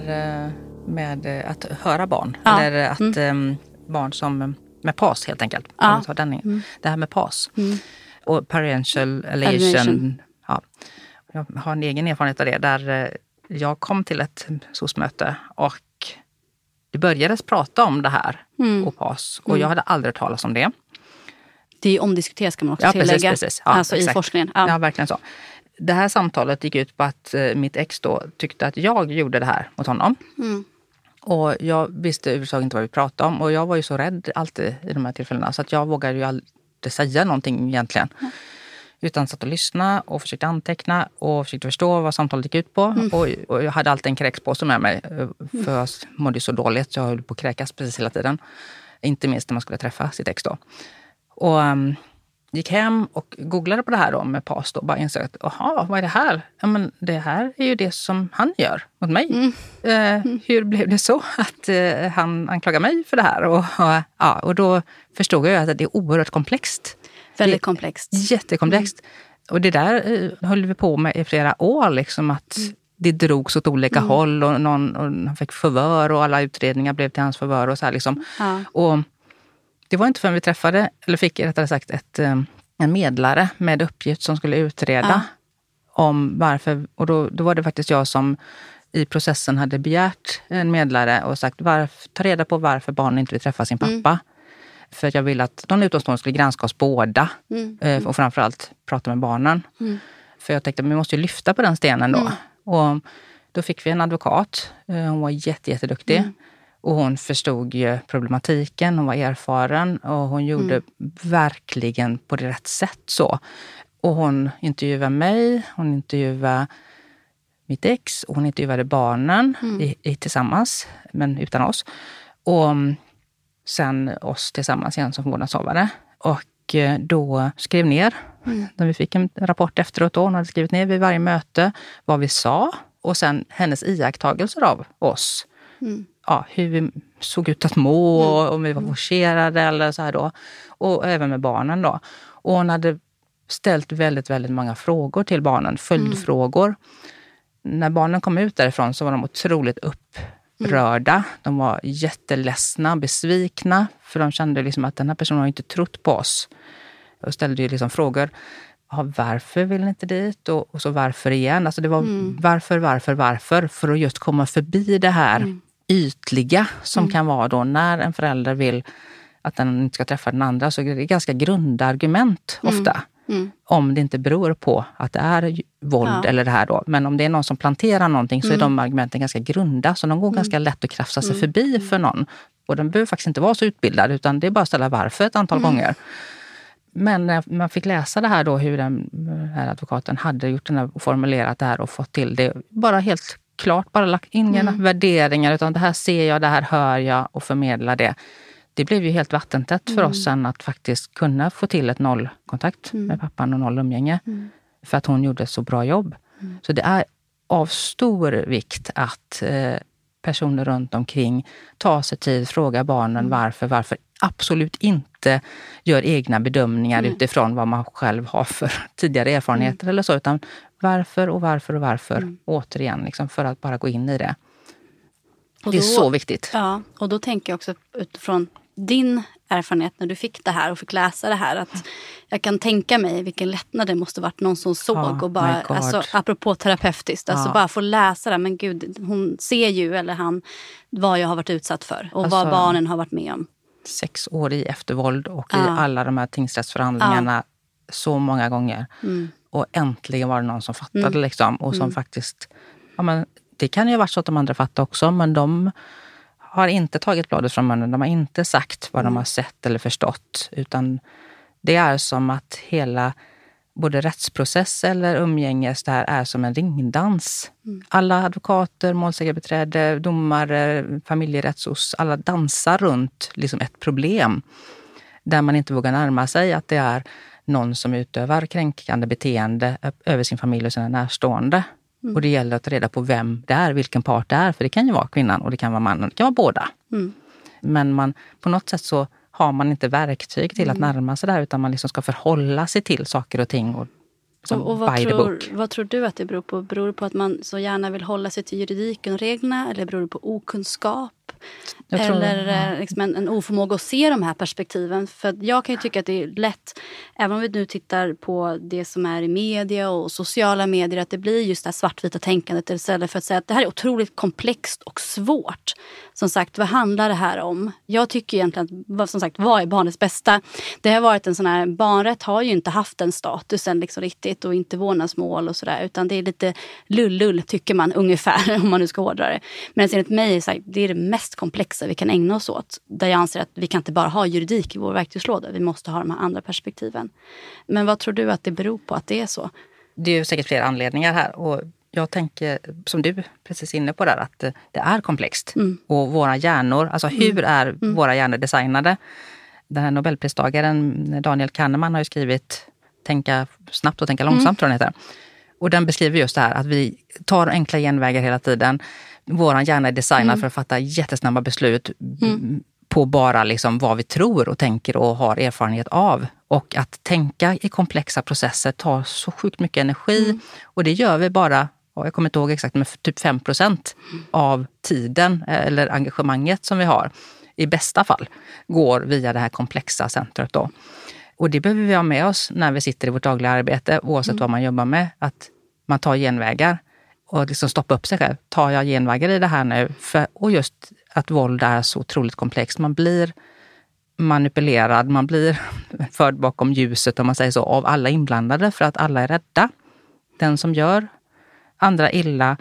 Speaker 2: Här eh, med eh, att höra barn, ja. eller att mm. barn som med PAS helt enkelt. Ja. Den, mm. Det här med PAS mm. och parental alienation. Ja. Jag har en egen erfarenhet av det där eh, jag kom till ett SOS-möte och det började prata om det här mm. och PAS och jag mm. hade aldrig hört talas om det.
Speaker 1: Det är omdiskuterat ska man också ja, tillägga. Precis, precis. Ja, alltså exakt. i forskningen.
Speaker 2: Ja. ja, verkligen så det här samtalet gick ut på att eh, mitt ex då tyckte att jag gjorde det här mot honom. Mm. Och jag visste överhuvudtaget inte vad vi pratade om och jag var ju så rädd alltid i de här tillfällena så att jag vågade ju aldrig säga någonting egentligen. Mm. Utan satt och lyssnade och försökte anteckna och försökte förstå vad samtalet gick ut på. Mm. Och, och, jag hade alltid en kräkspåse med mig eh, för jag mådde så dåligt. Jag höll på att kräkas precis hela tiden. Inte minst när man skulle träffa sitt ex då. Och um, gick hem och googlade på det här då med PAS och bara insåg att aha, vad är det här? Ja, men det här är ju det som han gör mot mig. Mm. Eh, hur blev det så att eh, han anklagar mig för det här? Och, och, ja, och då förstod jag att det är oerhört komplext.
Speaker 1: Väldigt komplext.
Speaker 2: Jättekomplext. Mm. Och det där eh, höll vi på med i flera år. Liksom, att mm. Det drogs åt olika mm. håll och, någon, och han fick förvör och alla utredningar blev till hans förvör. Och så här, liksom. Ja. Och, det var inte förrän vi träffade, eller fick rättare sagt ett, eh, en medlare med uppgift som skulle utreda ja. om varför. Och då, då var det faktiskt jag som i processen hade begärt en medlare och sagt varf, ta reda på varför barnen inte vill träffa sin mm. pappa. Mm. För att jag ville att någon utomstående skulle granska oss båda mm. Eh, och framförallt prata med barnen. Mm. För jag tänkte att vi måste ju lyfta på den stenen då. Mm. Och då fick vi en advokat. Eh, hon var jätte, jätteduktig. Mm. Och hon förstod ju problematiken, hon var erfaren och hon gjorde mm. verkligen på det rätt sätt så. Och hon intervjuade mig, hon intervjuade mitt ex och hon intervjuade barnen mm. i, i, tillsammans, men utan oss. Och mm, sen oss tillsammans igen som vårdnadshavare. Och eh, då skrev ner, mm. när vi fick en rapport efteråt, då, hon hade skrivit ner vid varje möte vad vi sa och sen hennes iakttagelser av oss. Mm. Ja, hur vi såg ut att må, mm. om vi var forcerade eller så här då. Och även med barnen då. Och hon hade ställt väldigt, väldigt många frågor till barnen, följdfrågor. Mm. När barnen kom ut därifrån så var de otroligt upprörda. Mm. De var jätteledsna, besvikna, för de kände liksom att den här personen har inte trott på oss. Och ställde ju liksom frågor. Ja, varför vill ni inte dit? Och, och, så varför igen? Alltså det var mm. varför, varför, varför? För att just komma förbi det här mm. Ytliga som mm. kan vara då när en förälder vill att den inte ska träffa den andra. Så det är ganska grunda argument mm. ofta. Mm. Om det inte beror på att det är våld ja. eller det här då. Men om det är någon som planterar någonting så mm. är de argumenten ganska grunda. Så de går mm. ganska lätt att krafsa sig mm. förbi för någon. Och den behöver faktiskt inte vara så utbildad utan det är bara att ställa varför ett antal mm. gånger. Men när man fick läsa det här då, hur den här advokaten hade gjort den här, formulerat det här och fått till det. Bara helt klart, bara lagt in mm. värderingar utan det här ser jag, det här hör jag och förmedlar det det blev ju helt vattentätt för mm. oss sen att faktiskt kunna få till ett nollkontakt mm. med pappan och noll umgänge. Mm. För att hon gjorde ett så bra jobb. Mm. Så det är av stor vikt att eh, personer runt omkring tar sig tid, frågar barnen mm. varför, varför. Absolut inte gör egna bedömningar mm. utifrån vad man själv har för tidigare erfarenheter eller så. Utan varför och varför och varför. Återigen, liksom, för att bara gå in i det. Och det är så viktigt.
Speaker 1: Ja, och då tänker jag också utifrån din erfarenhet när du fick det här och fick läsa det här. Att jag kan tänka mig vilken lättnad det måste varit någon som såg. Oh, och bara, alltså, apropå terapeutiskt, alltså bara få läsa det. Men gud, hon ser ju, eller han, vad jag har varit utsatt för och alltså, vad barnen har varit med om.
Speaker 2: Sex år i eftervåld och ja. i alla de här tingsrättsförhandlingarna så många gånger. Mm. Och äntligen var det någon som fattade mm. liksom, och som mm. faktiskt... Ja, men, det kan ju ha varit så att de andra fattade också, men de har inte tagit bladet från munnen. De har inte sagt vad mm. de har sett eller förstått. Utan det är som att hela både rättsprocess eller umgänges där är som en ringdans. Mm. Alla advokater, målsägarbiträde, domare, familjerättsos, alla dansar runt liksom ett problem. Där man inte vågar närma sig att det är någon som utövar kränkande beteende över sin familj och sina närstående. Mm. Och det gäller att ta reda på vem det är, vilken part det är. För det kan ju vara kvinnan och det kan vara mannen, det kan vara båda. Mm. Men man, på något sätt så har man inte verktyg till att mm. närma sig det här utan man liksom ska förhålla sig till saker och ting. Och,
Speaker 1: och, och vad, tror, vad tror du att det beror på? Beror det på att man så gärna vill hålla sig till juridiken och reglerna eller beror det på okunskap? Eller ja. Eh, liksom en, en oförmåga att se de här perspektiven. För jag kan ju tycka att det är lätt, även om vi nu tittar på det som är i media och sociala medier, att det blir just det här svartvita tänkandet istället för att säga att det här är otroligt komplext och svårt. Som sagt, vad handlar det här om? Jag tycker egentligen att, som sagt, vad är barnets bästa? Det har varit en sån här, barnrätt har ju inte haft den statusen liksom riktigt och inte vårdnadsmål och sådär. Utan det är lite lullull tycker man ungefär, om man nu ska hårdra det. Men enligt mig är det, är det mest komplexa vi kan ägna oss åt. Där jag anser att vi kan inte bara ha juridik i vår verktygslåda. Vi måste ha de här andra perspektiven. Men vad tror du att det beror på att det är så?
Speaker 2: Det är säkert flera anledningar här. Och jag tänker, som du precis inne på där, att det är komplext. Mm. Och våra hjärnor, alltså mm. hur är mm. våra hjärnor designade? Den här nobelpristagaren Daniel Kahneman har ju skrivit Tänka snabbt och tänka långsamt, mm. tror jag den heter. Och den beskriver just det här att vi tar enkla genvägar hela tiden. Vår hjärna är designad mm. för att fatta jättesnabba beslut mm. på bara liksom vad vi tror och tänker och har erfarenhet av. Och att tänka i komplexa processer tar så sjukt mycket energi. Mm. Och det gör vi bara, jag kommer inte ihåg exakt, men typ 5 procent av tiden eh, eller engagemanget som vi har. I bästa fall går via det här komplexa centret. Då. Och det behöver vi ha med oss när vi sitter i vårt dagliga arbete, oavsett mm. vad man jobbar med. Att man tar genvägar och liksom stoppa upp sig själv. Tar jag genvägar i det här nu? För, och just att våld är så otroligt komplext. Man blir manipulerad, man blir förd bakom ljuset om man säger så, av alla inblandade för att alla är rädda. Den som gör andra illa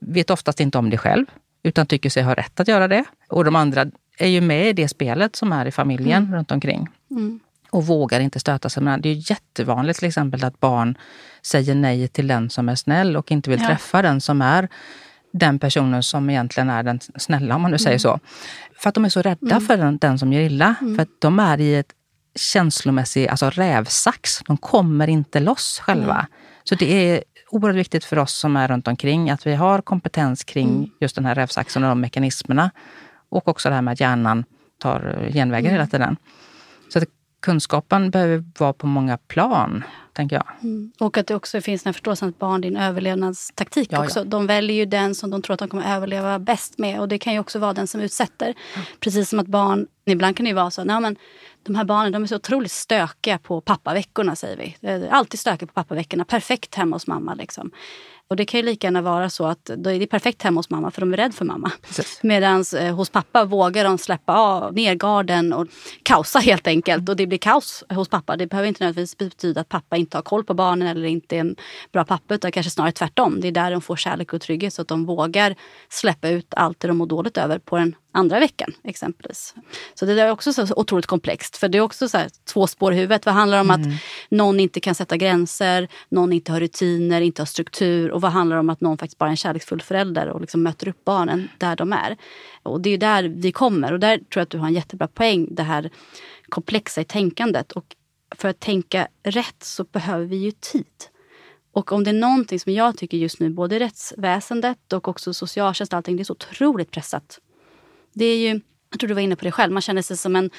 Speaker 2: vet oftast inte om det själv. utan tycker sig ha rätt att göra det. Och de andra är ju med i det spelet som är i familjen mm. runt omkring. Mm. Och vågar inte stöta sig med den. Det är jättevanligt till exempel att barn säger nej till den som är snäll och inte vill ja. träffa den som är den personen som egentligen är den snälla, om man nu säger mm. så. För att de är så rädda mm. för den, den, som gör illa. Mm. För att de är i ett känslomässigt alltså rävsax. De kommer inte loss själva. Mm. Så det är oerhört viktigt för oss som är runt omkring att vi har kompetens kring mm. just den här rävsaxen och de mekanismerna. Och också det här med att hjärnan tar genvägar hela tiden. Så kunskapen behöver vara på många plan, tänker jag.
Speaker 1: Mm. Och att det också finns den här förståelsen att barn din överlevnadstaktik ja, också. Ja. De väljer ju den som de tror att de kommer överleva bäst med. Och det kan ju också vara den som utsätter. Mm. Precis som att barn, ibland kan det ju vara så, nej men de här barnen de är så otroligt stökiga på pappaveckorna säger vi. Alltid stökiga på pappaveckorna, perfekt hemma hos mamma. Liksom. Och det kan ju lika gärna vara så att då är det perfekt hemma hos mamma för de är rädda för mamma. Medan eh, hos pappa vågar de släppa av ner garden och kaosa helt enkelt. Och det blir kaos hos pappa. Det behöver inte nödvändigtvis betyda att pappa inte har koll på barnen eller inte är en bra pappa. Utan kanske snarare tvärtom. Det är där de får kärlek och trygghet så att de vågar släppa ut allt det de mår dåligt över på den andra veckan exempelvis. Så det är också så otroligt komplext. För det är också så här, två spår i huvudet. Vad handlar om mm. att någon inte kan sätta gränser, någon inte har rutiner, inte har struktur. Och vad handlar om att någon faktiskt bara är en kärleksfull förälder och liksom möter upp barnen där de är. Och det är där vi kommer. Och där tror jag att du har en jättebra poäng. Det här komplexa i tänkandet. Och för att tänka rätt så behöver vi ju tid. Och om det är någonting som jag tycker just nu, både rättsväsendet och också socialtjänst, allting, det är så otroligt pressat. Det är ju, jag tror du var inne på det själv, man känner sig som en,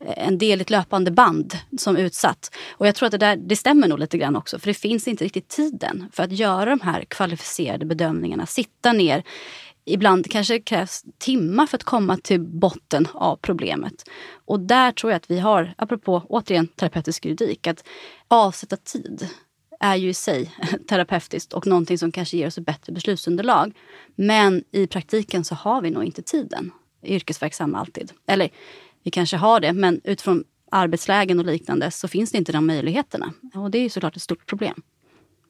Speaker 1: en del i ett löpande band som utsatt. Och jag tror att det, där, det stämmer nog lite grann också. För det finns inte riktigt tiden för att göra de här kvalificerade bedömningarna. Sitta ner. Ibland kanske det krävs timmar för att komma till botten av problemet. Och där tror jag att vi har, apropå återigen terapeutisk juridik, att avsätta tid är ju i sig terapeutiskt och någonting som kanske ger oss ett bättre beslutsunderlag. Men i praktiken så har vi nog inte tiden yrkesverksamma alltid. Eller vi kanske har det, men utifrån arbetslägen och liknande så finns det inte de möjligheterna. Och det är ju såklart ett stort problem.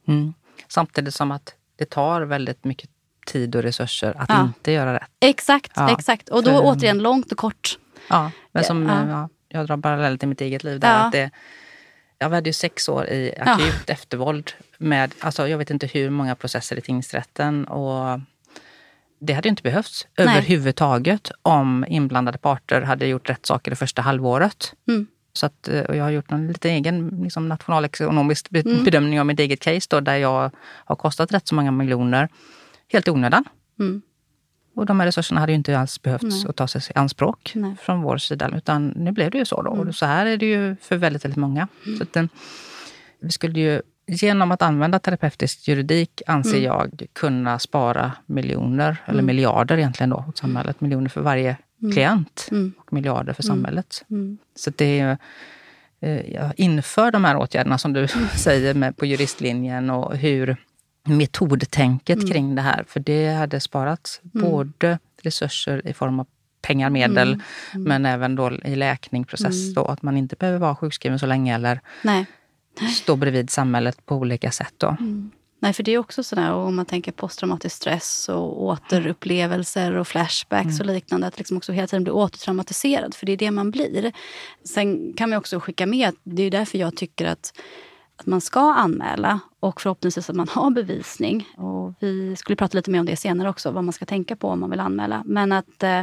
Speaker 2: Mm. Samtidigt som att det tar väldigt mycket tid och resurser att ja. inte göra rätt.
Speaker 1: Exakt, ja. exakt. Och då För, återigen långt och kort.
Speaker 2: Ja, men som ja. jag drar parallell till mitt eget liv. Där, att det, jag hade ju sex år i akut eftervåld med, alltså jag vet inte hur många processer i tingsrätten. Och det hade inte behövts Nej. överhuvudtaget om inblandade parter hade gjort rätt saker det första halvåret. Mm. Så att, eh, och jag har gjort en lite egen liksom, nationalekonomisk mm. bedömning av mitt eget case då, där jag har kostat rätt så många miljoner helt i onödan. Mm. Och de här resurserna hade ju inte alls behövts Nej. att tas i anspråk Nej. från vår sida. Utan nu blev det ju så. Då. Mm. Och så här är det ju för väldigt, väldigt många. Mm. Så att, eh, vi skulle ju genom att använda terapeutisk juridik anser mm. jag kunna spara miljoner, mm. eller miljarder egentligen då, åt samhället. Miljoner för varje mm. klient mm. och miljarder för mm. samhället. Mm. Så det är eh, inför de här åtgärderna som du säger med, på juristlinjen och hur metodtänket kring det här. För det hade sparats både resurser i form av pengar, medel, men även då i läkningsprocess. Då, att man inte behöver vara sjukskriven så länge eller Nej stå bredvid samhället på olika sätt. Då. Mm.
Speaker 1: Nej, för det är också sådär om man tänker posttraumatisk stress och återupplevelser och flashbacks mm. och liknande. Att liksom också hela tiden bli återtraumatiserad, för det är det man blir. Sen kan man också skicka med att det är därför jag tycker att, att man ska anmäla och förhoppningsvis att man har bevisning. Och vi skulle prata lite mer om det senare också, vad man ska tänka på om man vill anmäla. Men att eh,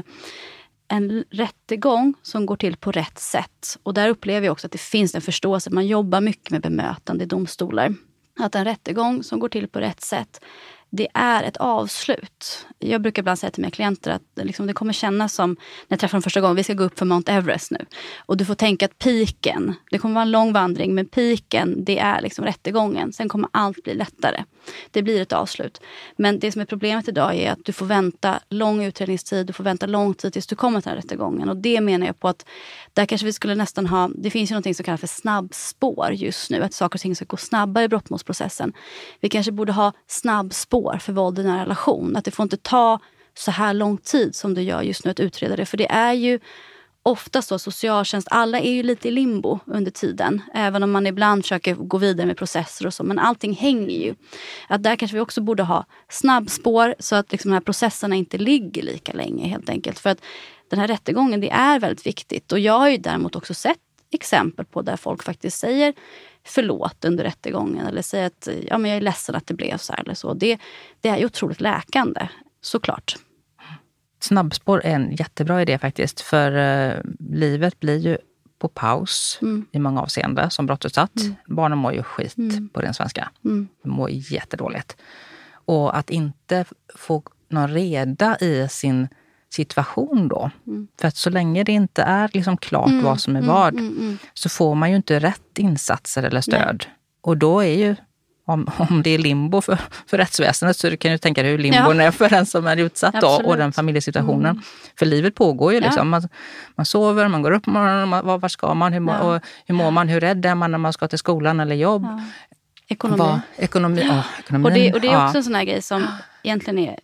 Speaker 1: en rättegång som går till på rätt sätt. Och där upplever jag också att det finns en förståelse. Man jobbar mycket med bemötande i domstolar. Att en rättegång som går till på rätt sätt det är ett avslut. Jag brukar ibland säga till mina klienter att liksom det kommer kännas som, när jag träffar dem första gången, vi ska gå upp för Mount Everest nu. Och du får tänka att piken, det kommer vara en lång vandring, men piken det är liksom rättegången. Sen kommer allt bli lättare. Det blir ett avslut. Men det som är problemet idag är att du får vänta lång utredningstid, du får vänta lång tid tills du kommer till den här rättegången. Och det menar jag på att där kanske vi skulle nästan ha, det finns ju någonting som kallas för snabbspår just nu, att saker och ting ska gå snabbare i brottmålsprocessen. Vi kanske borde ha snabbspår för våld i nära relation. Att det får inte ta så här lång tid som det gör just nu att utreda det. För det är ju ofta så socialtjänst, alla är ju lite i limbo under tiden. Även om man ibland försöker gå vidare med processer och så. Men allting hänger ju. Att där kanske vi också borde ha snabbspår så att liksom de här processerna inte ligger lika länge helt enkelt. För att den här rättegången, det är väldigt viktigt. Och jag har ju däremot också sett exempel på där folk faktiskt säger förlåt under rättegången eller säger att ja, men jag är ledsen att det blev så här eller så. Det, det är ju otroligt läkande, såklart.
Speaker 2: Snabbspår är en jättebra idé faktiskt. För eh, livet blir ju på paus mm. i många avseenden som brottsutsatt. Mm. Barnen mår ju skit mm. på ren svenska. Mm. De mår jättedåligt. Och att inte få någon reda i sin situation då. Mm. För att så länge det inte är liksom klart mm. vad som är mm, vad mm, så får man ju inte rätt insatser eller stöd. Nej. Och då är ju om, om det är limbo för, för rättsväsendet så kan du tänka dig hur limbon ja. är för den som är utsatt då, och den familjesituationen. Mm. För livet pågår ju. Liksom. Ja. Man, man sover, man går upp på morgonen, man, var, var ska man? Hur, ja. och, hur mår man? Hur rädd är man när man ska till skolan eller jobb?
Speaker 1: Ekonomi. Vad,
Speaker 2: ekonomi,
Speaker 1: ja. ekonomin. Och, det, och det är också en sån här grej som egentligen är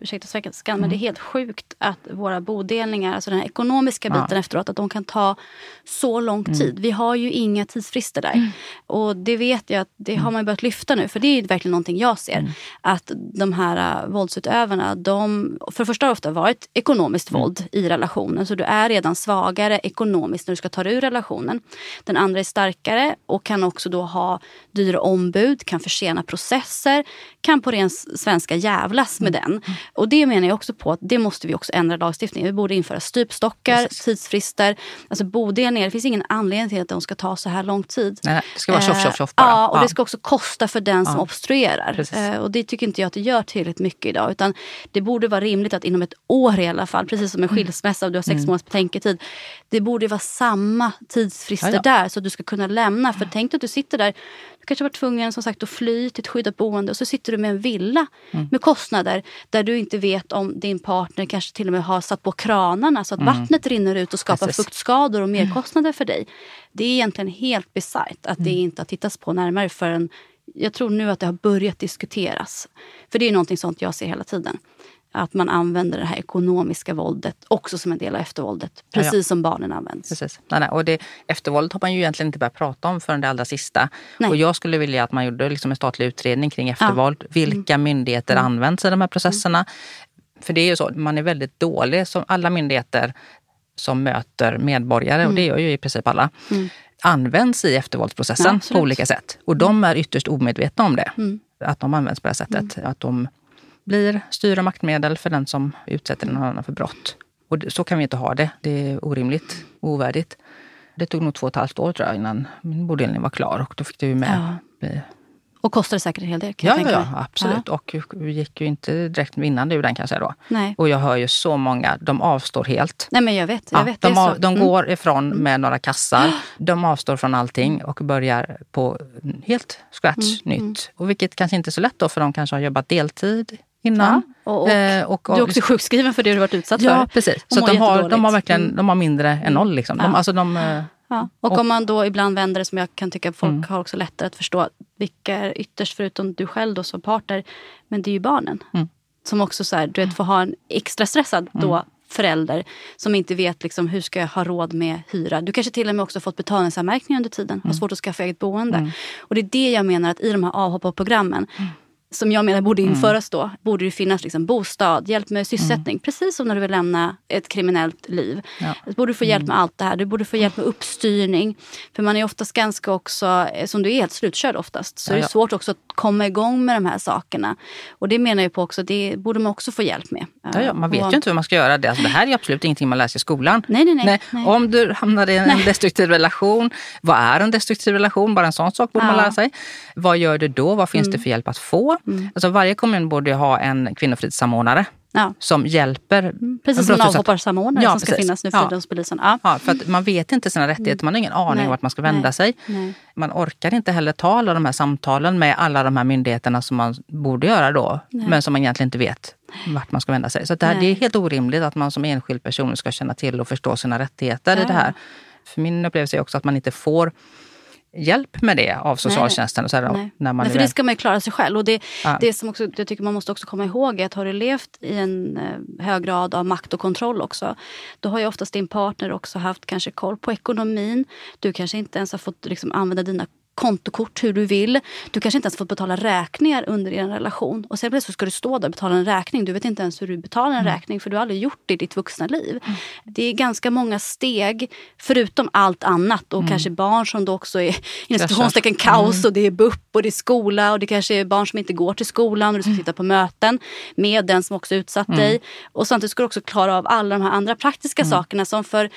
Speaker 1: ursäkta svenskan, mm. men det är helt sjukt att våra bodelningar, alltså den ekonomiska biten ja. efteråt, att de kan ta så lång mm. tid. Vi har ju inga tidsfrister där. Mm. Och det vet jag att det har mm. man börjat lyfta nu, för det är verkligen någonting jag ser. Mm. Att de här uh, våldsutövarna, de, för det första har det ofta varit ekonomiskt mm. våld i relationen, så du är redan svagare ekonomiskt när du ska ta dig ur relationen. Den andra är starkare och kan också då ha dyra ombud, kan försena processer, kan på ren svenska jävlas med den. Och det menar jag också på att det måste vi också ändra lagstiftningen. Vi borde införa stupstockar, Precis. tidsfrister. Alltså bodelningar, det finns ingen anledning till att de ska ta så här lång tid.
Speaker 2: Nej, det ska vara tjoff, tjoff, tjoff bara.
Speaker 1: Ja, och ja. det ska också kosta för den som ja. obstruerar. Eh, och det tycker inte jag att det gör tillräckligt mycket idag. Utan det borde vara rimligt att inom ett år i alla fall, precis som en mm. skilsmässa du har sex mm. månaders betänketid. Det borde vara samma tidsfrister ja, där så att du ska kunna lämna. För tänk att du sitter där du kanske var tvungen som sagt att fly till ett skyddat boende och så sitter du med en villa mm. med kostnader där du inte vet om din partner kanske till och med har satt på kranarna så att mm. vattnet rinner ut och skapar Precis. fuktskador och merkostnader för dig. Det är egentligen helt bisarrt att mm. det inte har tittats på närmare förrän jag tror nu att det har börjat diskuteras. För det är någonting sånt jag ser hela tiden att man använder det här ekonomiska våldet också som en del av eftervåldet. Precis ja, ja. som barnen används.
Speaker 2: Precis. Nej, nej. Och det, eftervåldet har man ju egentligen inte börjat prata om förrän det allra sista. Nej. Och jag skulle vilja att man gjorde liksom en statlig utredning kring eftervåld. Ja. Vilka mm. myndigheter mm. används i de här processerna? Mm. För det är ju så, man är väldigt dålig som alla myndigheter som möter medborgare, mm. och det mm. gör ju i princip alla mm. används i eftervåldsprocessen på olika sätt. Och de är ytterst omedvetna om det. Att de används på det här sättet. Att de blir styra maktmedel för den som utsätter någon annan för brott. Och så kan vi inte ha det. Det är orimligt och ovärdigt. Det tog nog två och ett halvt år tror jag, innan min bodelning var klar och då fick det ju med ja.
Speaker 1: Och kostade säkert en hel del
Speaker 2: kan ja, jag tänka Ja, absolut. Ja. Och vi gick ju inte direkt vinnande ur den kan jag säga då. Nej. Och jag hör ju så många, de avstår helt.
Speaker 1: Nej men jag vet. Jag ja, vet
Speaker 2: de, av, de mm. går ifrån mm. med några kassar. De avstår från allting och börjar på helt scratch mm. mm. nytt. Och vilket kanske inte är så lätt då för de kanske har jobbat deltid innan.
Speaker 1: Ja, och, och, eh, och, och, du är också sjukskriven för det du varit utsatt
Speaker 2: ja, för. Ja, precis. Så de har, de har verkligen mm. de har mindre än noll. Liksom. De, alltså de, eh,
Speaker 1: ja. Och, om man då ibland vänder det som jag kan tycka folk mm. har också lättare att förstå. Vilka är ytterst, förutom du själv då som partner, men det är ju barnen. Mm. Som också så här, du vet, får ha en extra stressad då mm. förälder som inte vet liksom, hur ska jag ha råd med hyra. Du kanske till och med också fått betalningsanmärkningar under tiden. Har mm. svårt att skaffa eget boende. Mm. Och det är det jag menar att i de här avhopparprogrammen mm som jag menar borde mm. införas då, borde det finnas liksom bostad, hjälp med sysselsättning. Mm. Precis som när du vill lämna ett kriminellt liv. Ja. Du borde få hjälp mm. med allt det här. Du borde få hjälp med uppstyrning. För man är oftast ganska också, eh, som du är helt slutkörd oftast, så ja, ja. är det svårt också att komma igång med de här sakerna. Och det menar jag på också, det borde man också få hjälp med.
Speaker 2: Ja, ja man vet och, ju inte hur man ska göra det. Alltså, det här är absolut ingenting man lär sig i skolan.
Speaker 1: Nej, nej, nej. nej.
Speaker 2: Om du hamnar i en nej. destruktiv relation, vad är en destruktiv relation? Bara en sån sak borde man lära sig. Vad gör du då? Vad finns mm. det för hjälp att få? Mm. Alltså, varje kommun borde ha en kvinnofridssamordnare ja. som hjälper.
Speaker 1: Precis som en avhopparsamordnare ja, som ska finnas nu för ja. polisen.
Speaker 2: Ja. ja. för att man vet inte sina rättigheter, man har ingen aning om vart man ska vända Nej. sig. Nej. Man orkar inte heller ta alla de här samtalen med alla de här myndigheterna som man borde göra då, Nej. men som man egentligen inte vet vart man ska vända sig. Så det, här, det är helt orimligt att man som enskild person ska känna till och förstå sina rättigheter i det här. För min upplevelse är också att man inte får hjälp med det av socialtjänsten? Så här,
Speaker 1: Nej.
Speaker 2: när man
Speaker 1: Nej, för det ska man ju klara sig själv. Och det,
Speaker 2: Ja.
Speaker 1: det som också, jag tycker man måste också komma ihåg är att har du levt i en eh, hög grad av makt och kontroll också, då har ju oftast din partner också haft kanske koll på ekonomin. Du kanske inte ens har fått liksom, använda dina kontokort hur du vill. Du kanske inte ens fått betala räkningar under er relation. Och sen plötsligt ska du stå där och betala en räkning. Du vet inte ens hur du betalar en räkning för du har aldrig gjort det i ditt vuxna liv. Det är ganska många steg, förutom allt annat. Och kanske barn som då också är inom citationstecken kaos. Och det är BUP och det är skola. Och det kanske är barn som inte går till skolan. Och du ska sitta på möten med den som också utsatt dig. Och samtidigt ska du också klara av alla de här andra praktiska sakerna som för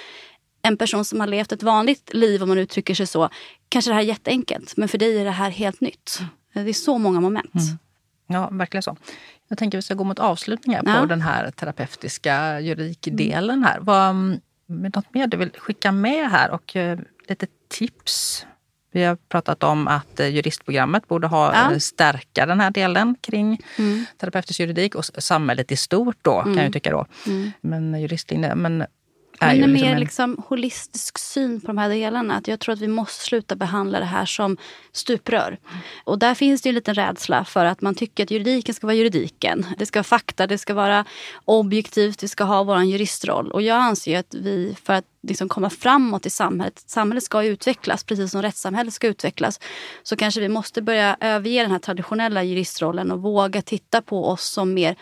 Speaker 1: en person som har levt ett vanligt liv, om man uttrycker sig så, kanske det här är jätteenkelt. Men för dig är det här helt nytt. Det är så många moment.
Speaker 2: Ja, verkligen så. Jag tänker att vi ska gå mot avslutning här
Speaker 1: Ja.
Speaker 2: på den här terapeutiska juridikdelen här. Vad, mm, är något mer du vill skicka med här och eh, lite tips? Vi har pratat om att eh, juristprogrammet borde ha,
Speaker 1: Ja.
Speaker 2: eh, stärka den här delen kring terapeutisk juridik och samhället i stort då, kan jag tycka då. Men juristlinjen, men är
Speaker 1: Men en
Speaker 2: liksom
Speaker 1: mer
Speaker 2: en,
Speaker 1: liksom holistisk syn på de här delarna. Att jag tror att vi måste sluta behandla det här som stuprör. Och där finns det ju en liten rädsla för att man tycker att juridiken ska vara juridiken. Det ska vara fakta, det ska vara objektivt, vi ska ha vår juristroll. Och jag anser att vi, för att liksom komma framåt i samhället, samhället ska utvecklas precis som rättssamhället ska utvecklas. Så kanske vi måste börja överge den här traditionella juristrollen och våga titta på oss som mer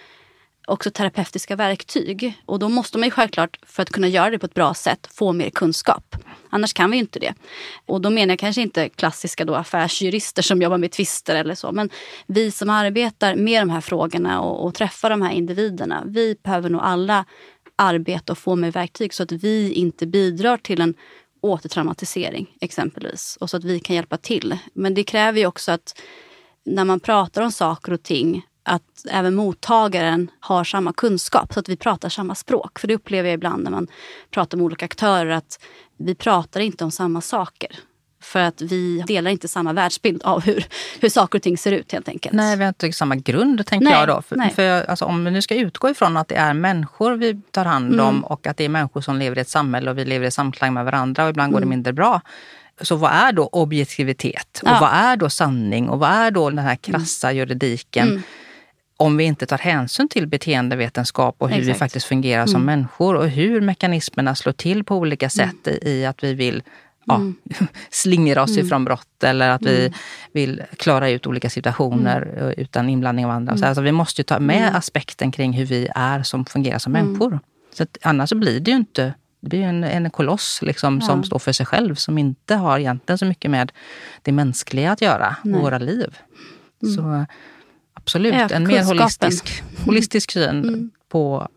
Speaker 1: också terapeutiska verktyg. Och då måste man ju självklart, för att kunna göra det på ett bra sätt, få mer kunskap. Annars kan vi ju inte det. Och då menar jag kanske inte klassiska då affärsjurister som jobbar med tvister eller så. Men vi som arbetar med de här frågorna och, och träffar de här individerna. Vi behöver nog alla arbeta och få mer verktyg så att vi inte bidrar till en återtraumatisering exempelvis. Och så att vi kan hjälpa till. Men det kräver ju också att när man pratar om saker och ting att även mottagaren har samma kunskap så att vi pratar samma språk. För det upplever jag ibland när man pratar med olika aktörer att vi pratar inte om samma saker. För att vi delar inte samma världsbild av hur, hur saker och ting ser ut helt enkelt.
Speaker 2: Nej, vi har inte samma grund, tänker
Speaker 1: Nej,
Speaker 2: jag då. För, för alltså, om vi nu ska utgå ifrån att det är människor vi tar hand
Speaker 1: Mm.
Speaker 2: om och att det är människor som lever i ett samhälle och vi lever i samklang med varandra och ibland går
Speaker 1: Mm.
Speaker 2: det mindre bra. Så vad är då objektivitet? Och
Speaker 1: Ja.
Speaker 2: vad är då sanning? Och vad är då den här krassa juridiken?
Speaker 1: Mm.
Speaker 2: Om vi inte tar hänsyn till beteendevetenskap och hur vi
Speaker 1: Exakt. Mm.
Speaker 2: faktiskt fungerar som människor och hur mekanismerna slår till på olika sätt i, i att vi vill ja,
Speaker 1: Mm.
Speaker 2: slingra oss ifrån brott eller att vi vill klara ut olika situationer
Speaker 1: Mm.
Speaker 2: utan inblandning av andra. Så alltså, vi måste ju ta med aspekten kring hur vi är som fungerar som
Speaker 1: Mm.
Speaker 2: människor. Så att, annars blir det ju inte det blir en, en koloss liksom, som
Speaker 1: Ja.
Speaker 2: står för sig själv som inte har egentligen så mycket med det mänskliga att göra,
Speaker 1: Nej.
Speaker 2: våra liv. Så absolut,
Speaker 1: Öka
Speaker 2: en mer holistisk, holistisk syn
Speaker 1: Mm.
Speaker 2: på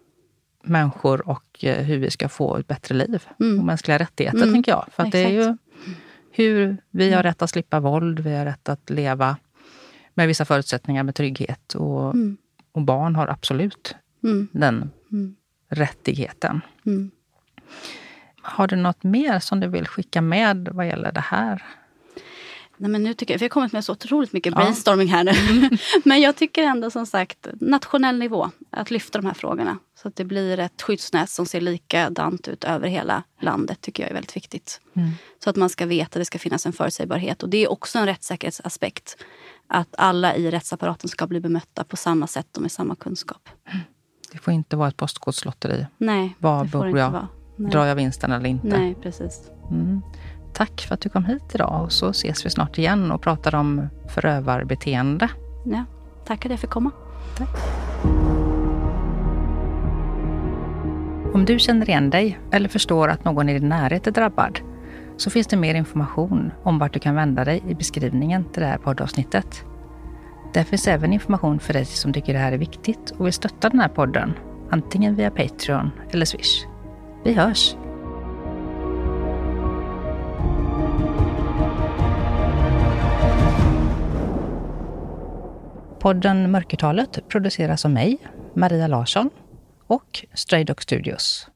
Speaker 2: människor och eh, hur vi ska få ett bättre liv.
Speaker 1: Mm.
Speaker 2: Och mänskliga rättigheter,
Speaker 1: Mm.
Speaker 2: tänker jag. För det är ju hur vi har rätt att slippa våld, vi har rätt att leva med vissa förutsättningar med trygghet. Och,
Speaker 1: Mm.
Speaker 2: och barn har absolut
Speaker 1: Mm.
Speaker 2: den
Speaker 1: Mm.
Speaker 2: rättigheten.
Speaker 1: Mm.
Speaker 2: Har du något mer som du vill skicka med vad gäller det här?
Speaker 1: Nej, men nu tycker jag, vi har kommit med så otroligt mycket
Speaker 2: Ja.
Speaker 1: brainstorming här nu. men jag tycker ändå som sagt nationell nivå att lyfta de här frågorna. Så att det blir ett skyddsnät som ser likadant ut över hela landet tycker jag är väldigt viktigt.
Speaker 2: Mm.
Speaker 1: Så att man ska veta att det ska finnas en förutsägbarhet. Och det är också en rättssäkerhetsaspekt. Att alla i rättsapparaten ska bli bemötta på samma sätt och med samma kunskap.
Speaker 2: Det får inte vara ett postkodslotteri.
Speaker 1: Nej,
Speaker 2: Var
Speaker 1: det får det inte
Speaker 2: jag?
Speaker 1: vara. Nej.
Speaker 2: Drar jag vinsten eller inte?
Speaker 1: Nej, precis.
Speaker 2: Mm. Tack för att du kom hit idag och så ses vi snart igen och pratar om förövarbeteende.
Speaker 1: Ja, tack att jag fick komma.
Speaker 2: Om du känner igen dig eller förstår att någon i din närhet är drabbad så finns det mer information om vart du kan vända dig i beskrivningen till det här poddavsnittet. Där finns även information för dig som tycker det här är viktigt och vill stötta den här podden, antingen via Patreon eller Swish. Vi hörs! Podden Mörkertalet produceras av mig, Maria Larsson och Stray Dog Studios.